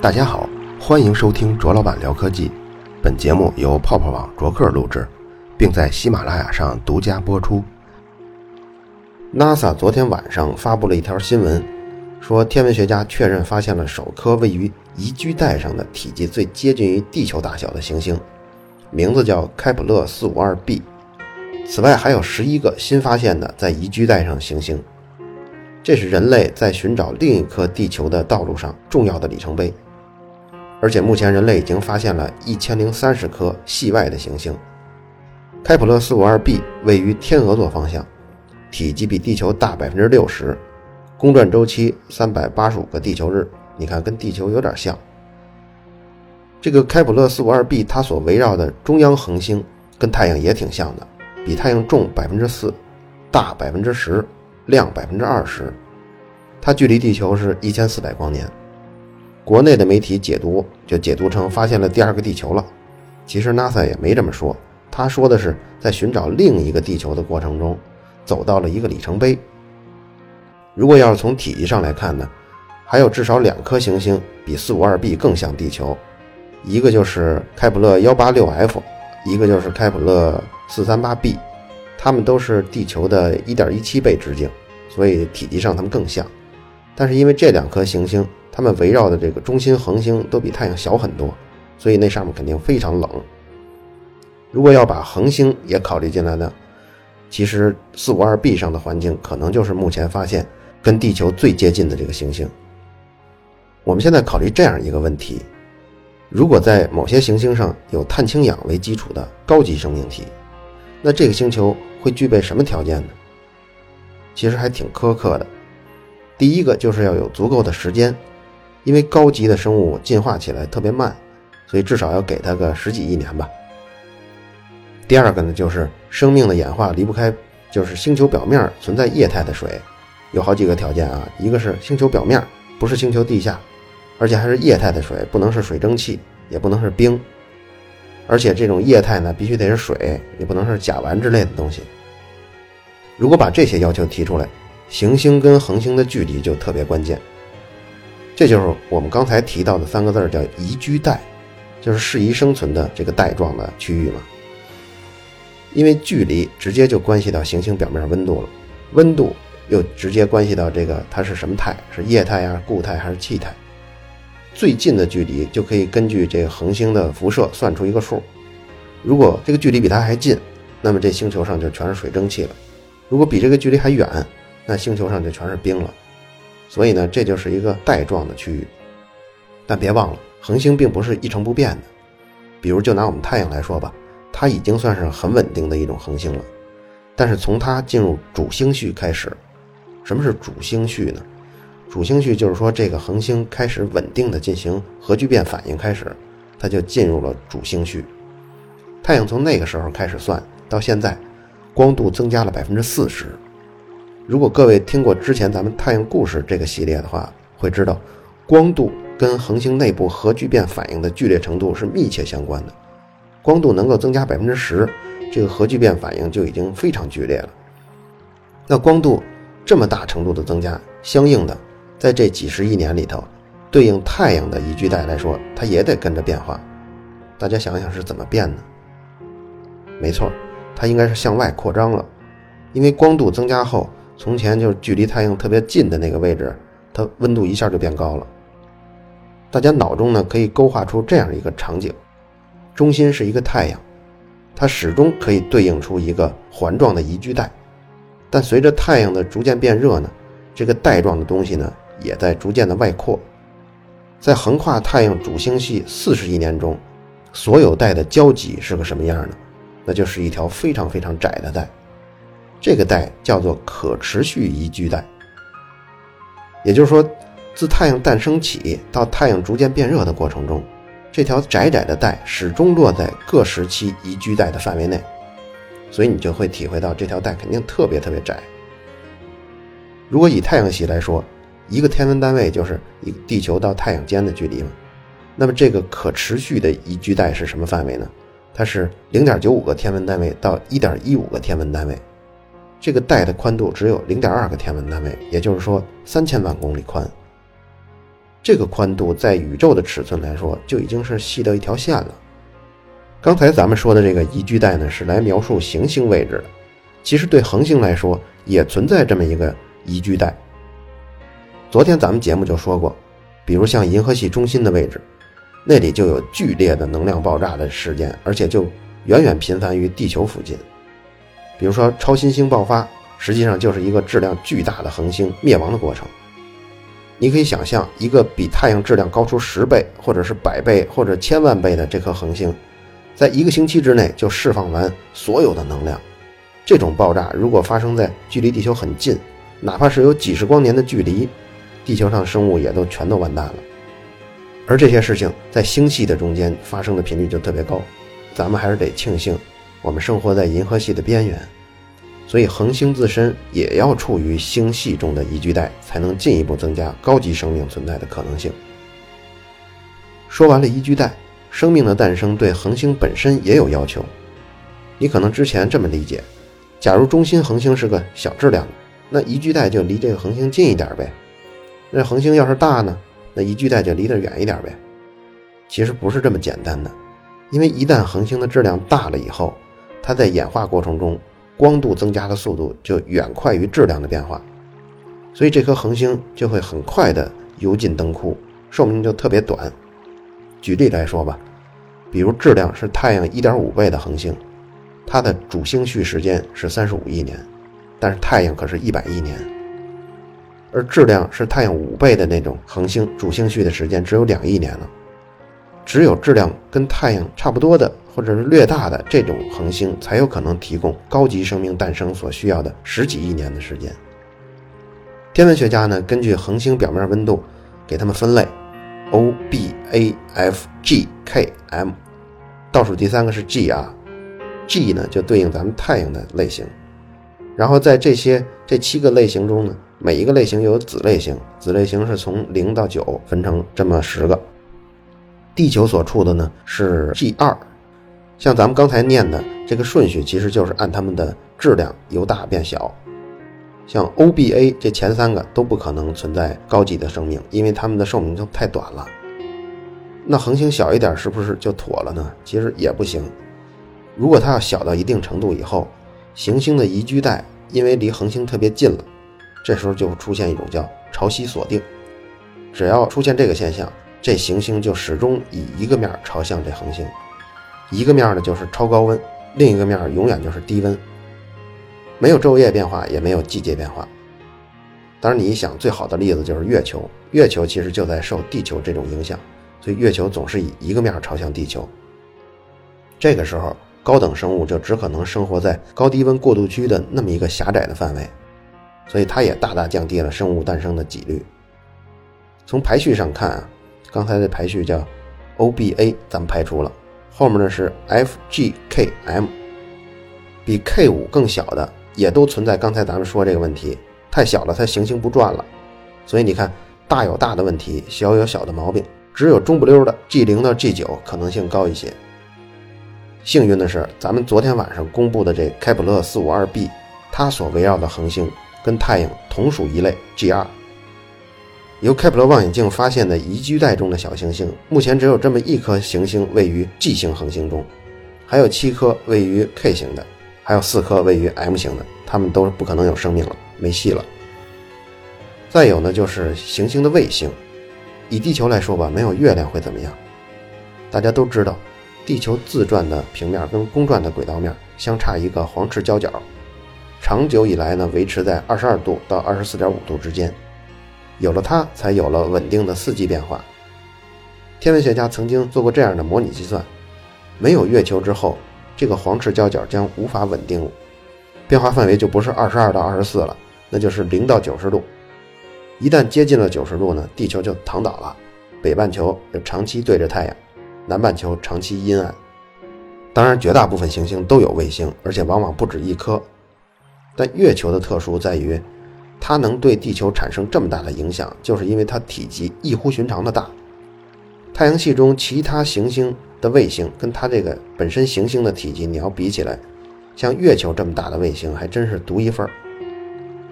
大家好，欢迎收听卓老板聊科技。本节目由泡泡网卓克录制，并在喜马拉雅上独家播出。NASA 昨天晚上发布了一条新闻，说天文学家确认发现了首颗位于宜居带上的体积最接近于地球大小的行星，名字叫开普勒四五二 b。此外，还有十一个新发现的在宜居带上行星，这是人类在寻找另一颗地球的道路上重要的里程碑。而且目前人类已经发现了一千零三十颗系外的行星。开普勒四五二 b 位于天鹅座方向，体积比地球大百分之六十，公转周期三百八十五个地球日。你看，跟地球有点像。这个开普勒四五二 b 它所围绕的中央恒星跟太阳也挺像的，比太阳重百分之四，大百分之十，量百分之二十。它距离地球是一千四百光年。国内的媒体解读就解读成发现了第二个地球了，其实 NASA 也没这么说，他说的是在寻找另一个地球的过程中，走到了一个里程碑。如果要是从体积上来看呢，还有至少两颗行星比四五二 b 更像地球，一个就是开普勒幺八六 f，一个就是开普勒四三八 b，它们都是地球的一点一七倍直径，所以体积上它们更像。但是因为这两颗行星。它们围绕的这个中心恒星都比太阳小很多，所以那上面肯定非常冷。如果要把恒星也考虑进来呢，其实四五二 b 上的环境可能就是目前发现跟地球最接近的这个行星。我们现在考虑这样一个问题：如果在某些行星上有碳氢氧为基础的高级生命体，那这个星球会具备什么条件呢？其实还挺苛刻的。第一个就是要有足够的时间。因为高级的生物进化起来特别慢，所以至少要给它个十几亿年吧。第二个呢，就是生命的演化离不开，就是星球表面存在液态的水，有好几个条件啊。一个是星球表面不是星球地下，而且还是液态的水，不能是水蒸气，也不能是冰，而且这种液态呢必须得是水，也不能是甲烷之类的东西。如果把这些要求提出来，行星跟恒星的距离就特别关键。这就是我们刚才提到的三个字叫宜居带，就是适宜生存的这个带状的区域嘛。因为距离直接就关系到行星表面温度了，温度又直接关系到这个它是什么态，是液态呀、固态还是气态。最近的距离就可以根据这个恒星的辐射算出一个数。如果这个距离比它还近，那么这星球上就全是水蒸气了；如果比这个距离还远，那星球上就全是冰了。所以呢，这就是一个带状的区域，但别忘了，恒星并不是一成不变的。比如，就拿我们太阳来说吧，它已经算是很稳定的一种恒星了。但是从它进入主星序开始，什么是主星序呢？主星序就是说，这个恒星开始稳定的进行核聚变反应开始，它就进入了主星序。太阳从那个时候开始算到现在，光度增加了百分之四十。如果各位听过之前咱们太阳故事这个系列的话，会知道，光度跟恒星内部核聚变反应的剧烈程度是密切相关的。光度能够增加百分之十，这个核聚变反应就已经非常剧烈了。那光度这么大程度的增加，相应的，在这几十亿年里头，对应太阳的宜居带来说，它也得跟着变化。大家想想是怎么变呢？没错，它应该是向外扩张了，因为光度增加后。从前就是距离太阳特别近的那个位置，它温度一下就变高了。大家脑中呢可以勾画出这样一个场景：中心是一个太阳，它始终可以对应出一个环状的宜居带。但随着太阳的逐渐变热呢，这个带状的东西呢也在逐渐的外扩。在横跨太阳主星系四十亿年中，所有带的交集是个什么样呢？那就是一条非常非常窄的带。这个带叫做可持续宜居带，也就是说，自太阳诞生起到太阳逐渐变热的过程中，这条窄窄的带始终落在各时期宜居带的范围内，所以你就会体会到这条带肯定特别特别窄。如果以太阳系来说，一个天文单位就是以地球到太阳间的距离嘛，那么这个可持续的宜居带是什么范围呢？它是零点九五个天文单位到一点一五个天文单位。这个带的宽度只有零点二个天文单位，也就是说三千万公里宽。这个宽度在宇宙的尺寸来说，就已经是细到一条线了。刚才咱们说的这个宜居带呢，是来描述行星位置的。其实对恒星来说，也存在这么一个宜居带。昨天咱们节目就说过，比如像银河系中心的位置，那里就有剧烈的能量爆炸的事件，而且就远远频繁于地球附近。比如说超新星爆发，实际上就是一个质量巨大的恒星灭亡的过程。你可以想象，一个比太阳质量高出十倍，或者是百倍，或者千万倍的这颗恒星，在一个星期之内就释放完所有的能量。这种爆炸如果发生在距离地球很近，哪怕是有几十光年的距离，地球上生物也都全都完蛋了。而这些事情在星系的中间发生的频率就特别高，咱们还是得庆幸。我们生活在银河系的边缘，所以恒星自身也要处于星系中的宜居带，才能进一步增加高级生命存在的可能性。说完了宜居带，生命的诞生对恒星本身也有要求。你可能之前这么理解：假如中心恒星是个小质量，那宜居带就离这个恒星近一点呗；那恒星要是大呢，那宜居带就离得远一点呗。其实不是这么简单的，因为一旦恒星的质量大了以后，它在演化过程中，光度增加的速度就远快于质量的变化，所以这颗恒星就会很快的油尽灯枯，寿命就特别短。举例来说吧，比如质量是太阳一点五倍的恒星，它的主星序时间是三十五亿年，但是太阳可是一百亿年，而质量是太阳五倍的那种恒星，主星序的时间只有两亿年了。只有质量跟太阳差不多的。或者是略大的这种恒星才有可能提供高级生命诞生所需要的十几亿年的时间。天文学家呢，根据恒星表面温度给它们分类，O、B、A、F、G、K、M，倒数第三个是 G 啊，G 呢就对应咱们太阳的类型。然后在这些这七个类型中呢，每一个类型有子类型，子类型是从零到九分成这么十个。地球所处的呢是 G 二。像咱们刚才念的这个顺序，其实就是按它们的质量由大变小。像 O、B、A 这前三个都不可能存在高级的生命，因为它们的寿命就太短了。那恒星小一点是不是就妥了呢？其实也不行。如果它要小到一定程度以后，行星的宜居带因为离恒星特别近了，这时候就出现一种叫潮汐锁定。只要出现这个现象，这行星就始终以一个面朝向这恒星。一个面呢就是超高温，另一个面永远就是低温，没有昼夜变化，也没有季节变化。当然，你一想，最好的例子就是月球，月球其实就在受地球这种影响，所以月球总是以一个面朝向地球。这个时候，高等生物就只可能生活在高低温过渡区的那么一个狭窄的范围，所以它也大大降低了生物诞生的几率。从排序上看啊，刚才的排序叫 O B A，咱们排除了。后面呢是 F G K M，比 K 五更小的也都存在。刚才咱们说这个问题太小了，它行星不转了。所以你看，大有大的问题，小有小的毛病。只有中不溜的 G 零到 G 九可能性高一些。幸运的是，咱们昨天晚上公布的这开普勒四五二 b，它所围绕的恒星跟太阳同属一类 G 二。由开普勒望远镜发现的宜居带中的小行星，目前只有这么一颗行星位于 G 型恒星中，还有七颗位于 K 型的，还有四颗位于 M 型的，它们都不可能有生命了，没戏了。再有呢，就是行星的卫星，以地球来说吧，没有月亮会怎么样？大家都知道，地球自转的平面跟公转的轨道面相差一个黄赤交角，长久以来呢，维持在二十二度到二十四点五度之间。有了它，才有了稳定的四季变化。天文学家曾经做过这样的模拟计算：没有月球之后，这个黄赤交角将无法稳定，变化范围就不是二十二到二十四了，那就是零到九十度。一旦接近了九十度呢，地球就躺倒了，北半球就长期对着太阳，南半球长期阴暗。当然，绝大部分行星都有卫星，而且往往不止一颗。但月球的特殊在于。它能对地球产生这么大的影响，就是因为它体积异乎寻常的大。太阳系中其他行星的卫星跟它这个本身行星的体积，你要比起来，像月球这么大的卫星还真是独一份儿。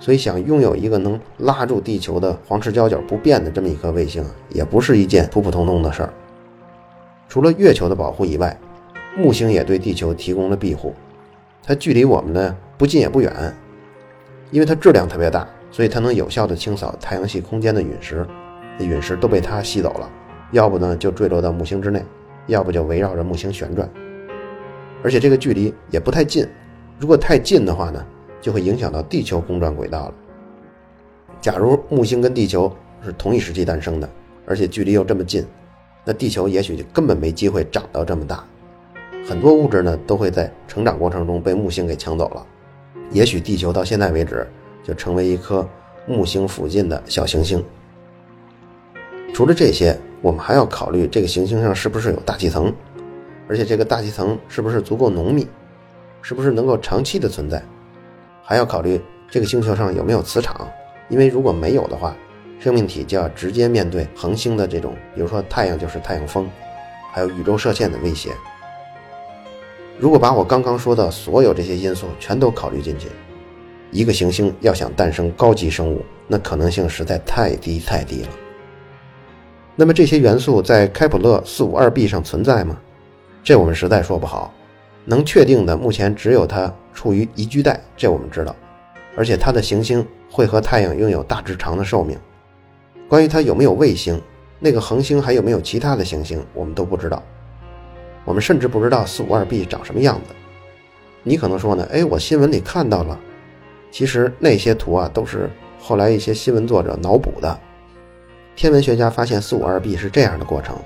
所以，想拥有一个能拉住地球的黄赤交角不变的这么一颗卫星，也不是一件普普通通的事儿。除了月球的保护以外，木星也对地球提供了庇护。它距离我们呢不近也不远，因为它质量特别大，所以它能有效地清扫太阳系空间的陨石。那陨石都被它吸走了，要不呢就坠落到木星之内，要不就围绕着木星旋转。而且这个距离也不太近，如果太近的话呢，就会影响到地球公转轨道了。假如木星跟地球是同一时期诞生的，而且距离又这么近，那地球也许就根本没机会长到这么大。很多物质呢都会在成长过程中被木星给抢走了，也许地球到现在为止就成为一颗木星附近的小行星。除了这些，我们还要考虑这个行星上是不是有大气层，而且这个大气层是不是足够浓密，是不是能够长期的存在，还要考虑这个星球上有没有磁场，因为如果没有的话，生命体就要直接面对恒星的这种，比如说太阳就是太阳风，还有宇宙射线的威胁。如果把我刚刚说的所有这些因素全都考虑进去，一个行星要想诞生高级生物，那可能性实在太低太低了。那么这些元素在开普勒四五二 b 上存在吗？这我们实在说不好。能确定的，目前只有它处于宜居带，这我们知道。而且它的行星会和太阳拥有大致长的寿命。关于它有没有卫星，那个恒星还有没有其他的行星，我们都不知道。我们甚至不知道四五二 b 长什么样子。你可能说呢？哎，我新闻里看到了。其实那些图啊，都是后来一些新闻作者脑补的。天文学家发现四五二 b 是这样的过程：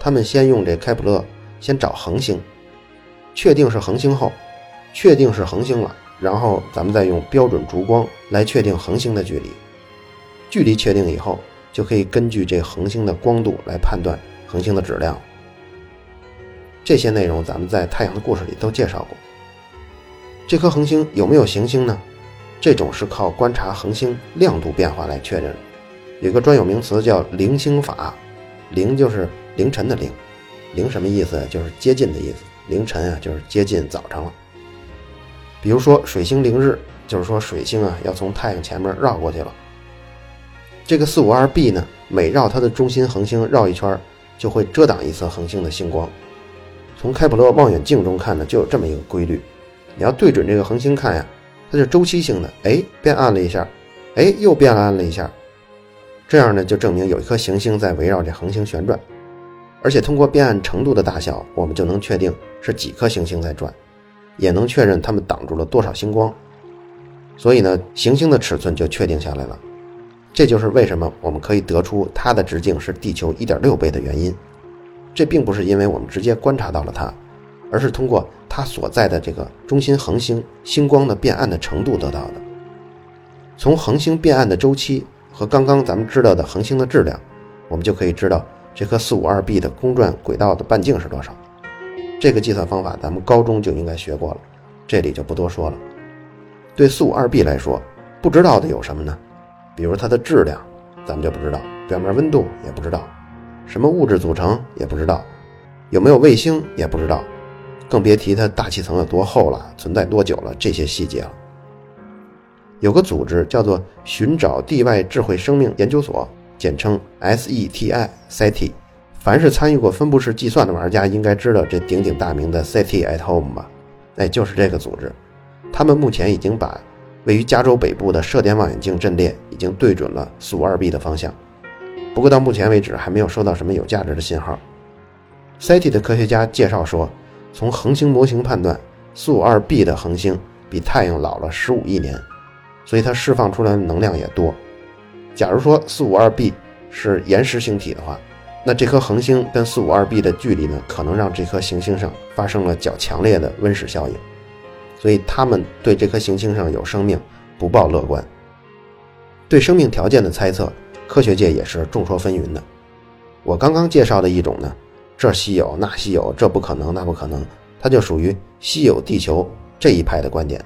他们先用这开普勒先找恒星，确定是恒星后，确定是恒星了，然后咱们再用标准烛光来确定恒星的距离。距离确定以后，就可以根据这恒星的光度来判断恒星的质量。这些内容咱们在《太阳的故事》里都介绍过。这颗恒星有没有行星呢？这种是靠观察恒星亮度变化来确认。有个专有名词叫凌星法，凌就是凌晨的凌，凌什么意思？就是接近的意思。凌晨啊，就是接近早上了。比如说水星凌日，就是说水星啊要从太阳前面绕过去了。这个四五二 b 呢，每绕它的中心恒星绕一圈，就会遮挡一次恒星的星光。从开普勒望远镜中看呢，就有这么一个规律。你要对准这个恒星看呀，它是周期性的，哎，变暗了一下，哎，又变暗了一下。这样呢，就证明有一颗行星在围绕这恒星旋转。而且通过变暗程度的大小，我们就能确定是几颗行星在转，也能确认它们挡住了多少星光。所以呢，行星的尺寸就确定下来了。这就是为什么我们可以得出它的直径是地球1.6倍的原因。这并不是因为我们直接观察到了它，而是通过它所在的这个中心恒星星光的变暗的程度得到的。从恒星变暗的周期和刚刚咱们知道的恒星的质量，我们就可以知道这颗四五二 b 的公转轨道的半径是多少。这个计算方法咱们高中就应该学过了，这里就不多说了。对四五二 b 来说，不知道的有什么呢？比如它的质量，咱们就不知道；表面温度也不知道。什么物质组成也不知道，有没有卫星也不知道，更别提它大气层有多厚了，存在多久了这些细节了。有个组织叫做寻找地外智慧生命研究所，简称 SETI，SETI。凡是参与过分布式计算的玩家应该知道这鼎鼎大名的 SETI at Home 吧？哎，就是这个组织。他们目前已经把位于加州北部的射电望远镜阵列已经对准了四五二 b 的方向。不过到目前为止还没有收到什么有价值的信号。SETI 的科学家介绍说，从恒星模型判断，四五二 b 的恒星比太阳老了十五亿年，所以它释放出来的能量也多。假如说四五二 b 是岩石星体的话，那这颗恒星跟四五二 b 的距离呢，可能让这颗行星上发生了较强烈的温室效应，所以他们对这颗行星上有生命不抱乐观。对生命条件的猜测。科学界也是众说纷纭的。我刚刚介绍的一种呢，这稀有那稀有，这不可能那不可能，它就属于稀有地球这一派的观点。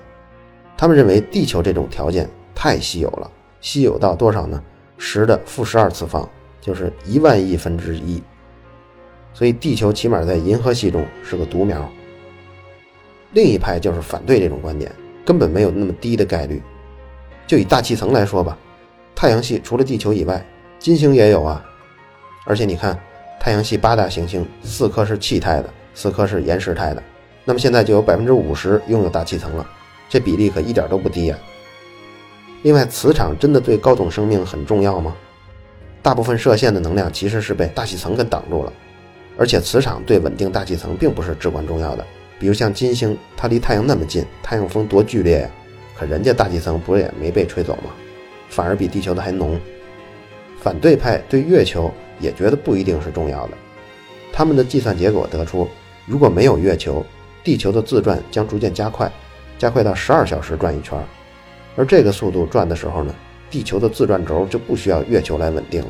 他们认为地球这种条件太稀有了，稀有到多少呢？十的负十二次方，就是一万亿分之一。所以地球起码在银河系中是个独苗。另一派就是反对这种观点，根本没有那么低的概率。就以大气层来说吧，太阳系除了地球以外，金星也有啊。而且你看，太阳系八大行星，四颗是气态的，四颗是岩石态的。那么现在就有百分之五十拥有大气层了，这比例可一点都不低呀。另外，磁场真的对高等生命很重要吗？大部分射线的能量其实是被大气层给挡住了，而且磁场对稳定大气层并不是至关重要的。比如像金星，它离太阳那么近，太阳风多剧烈呀，可人家大气层不是也没被吹走吗？反而比地球的还浓。反对派对月球也觉得不一定是重要的，他们的计算结果得出，如果没有月球，地球的自转将逐渐加快，加快到十二小时转一圈，而这个速度转的时候呢，地球的自转轴就不需要月球来稳定了。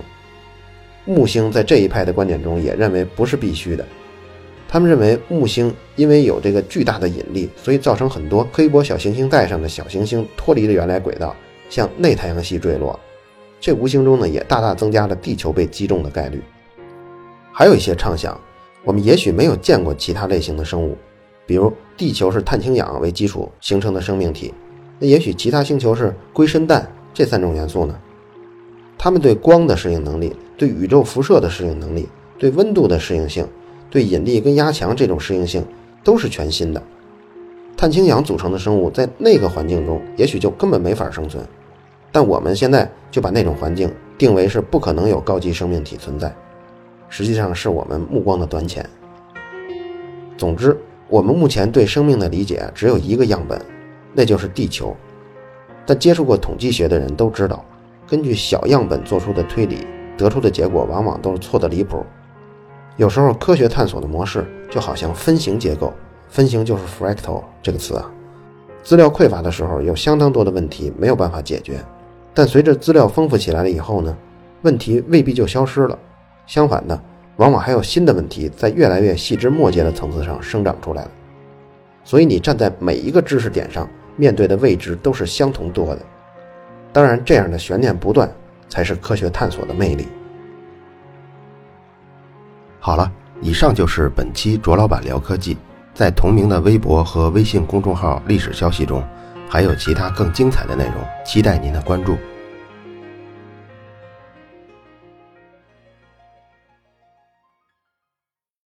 木星在这一派的观点中也认为不是必须的。他们认为木星因为有这个巨大的引力，所以造成很多黑波小行星带上的小行星脱离了原来轨道，向内太阳系坠落。这无形中呢，也大大增加了地球被击中的概率。还有一些畅想，我们也许没有见过其他类型的生物，比如地球是碳氢氧为基础形成的生命体，那也许其他星球是硅砷氮这三种元素呢？它们对光的适应能力、对宇宙辐射的适应能力、对温度的适应性。对引力跟压强这种适应性都是全新的。碳氢氧组成的生物在那个环境中也许就根本没法生存，但我们现在就把那种环境定为是不可能有高级生命体存在，实际上是我们目光的短浅。总之，我们目前对生命的理解只有一个样本，那就是地球。但接触过统计学的人都知道，根据小样本做出的推理，得出的结果往往都是错的离谱。有时候科学探索的模式就好像分形结构，分形就是 fractal 这个词啊。资料匮乏的时候，有相当多的问题没有办法解决，但随着资料丰富起来了以后呢，问题未必就消失了。相反的，往往还有新的问题在越来越细枝末节的层次上生长出来了。所以你站在每一个知识点上，面对的未知都是相同多的。当然，这样的悬念不断，才是科学探索的魅力。好了，以上就是本期卓老板聊科技。在同名的微博和微信公众号历史消息中，还有其他更精彩的内容，期待您的关注。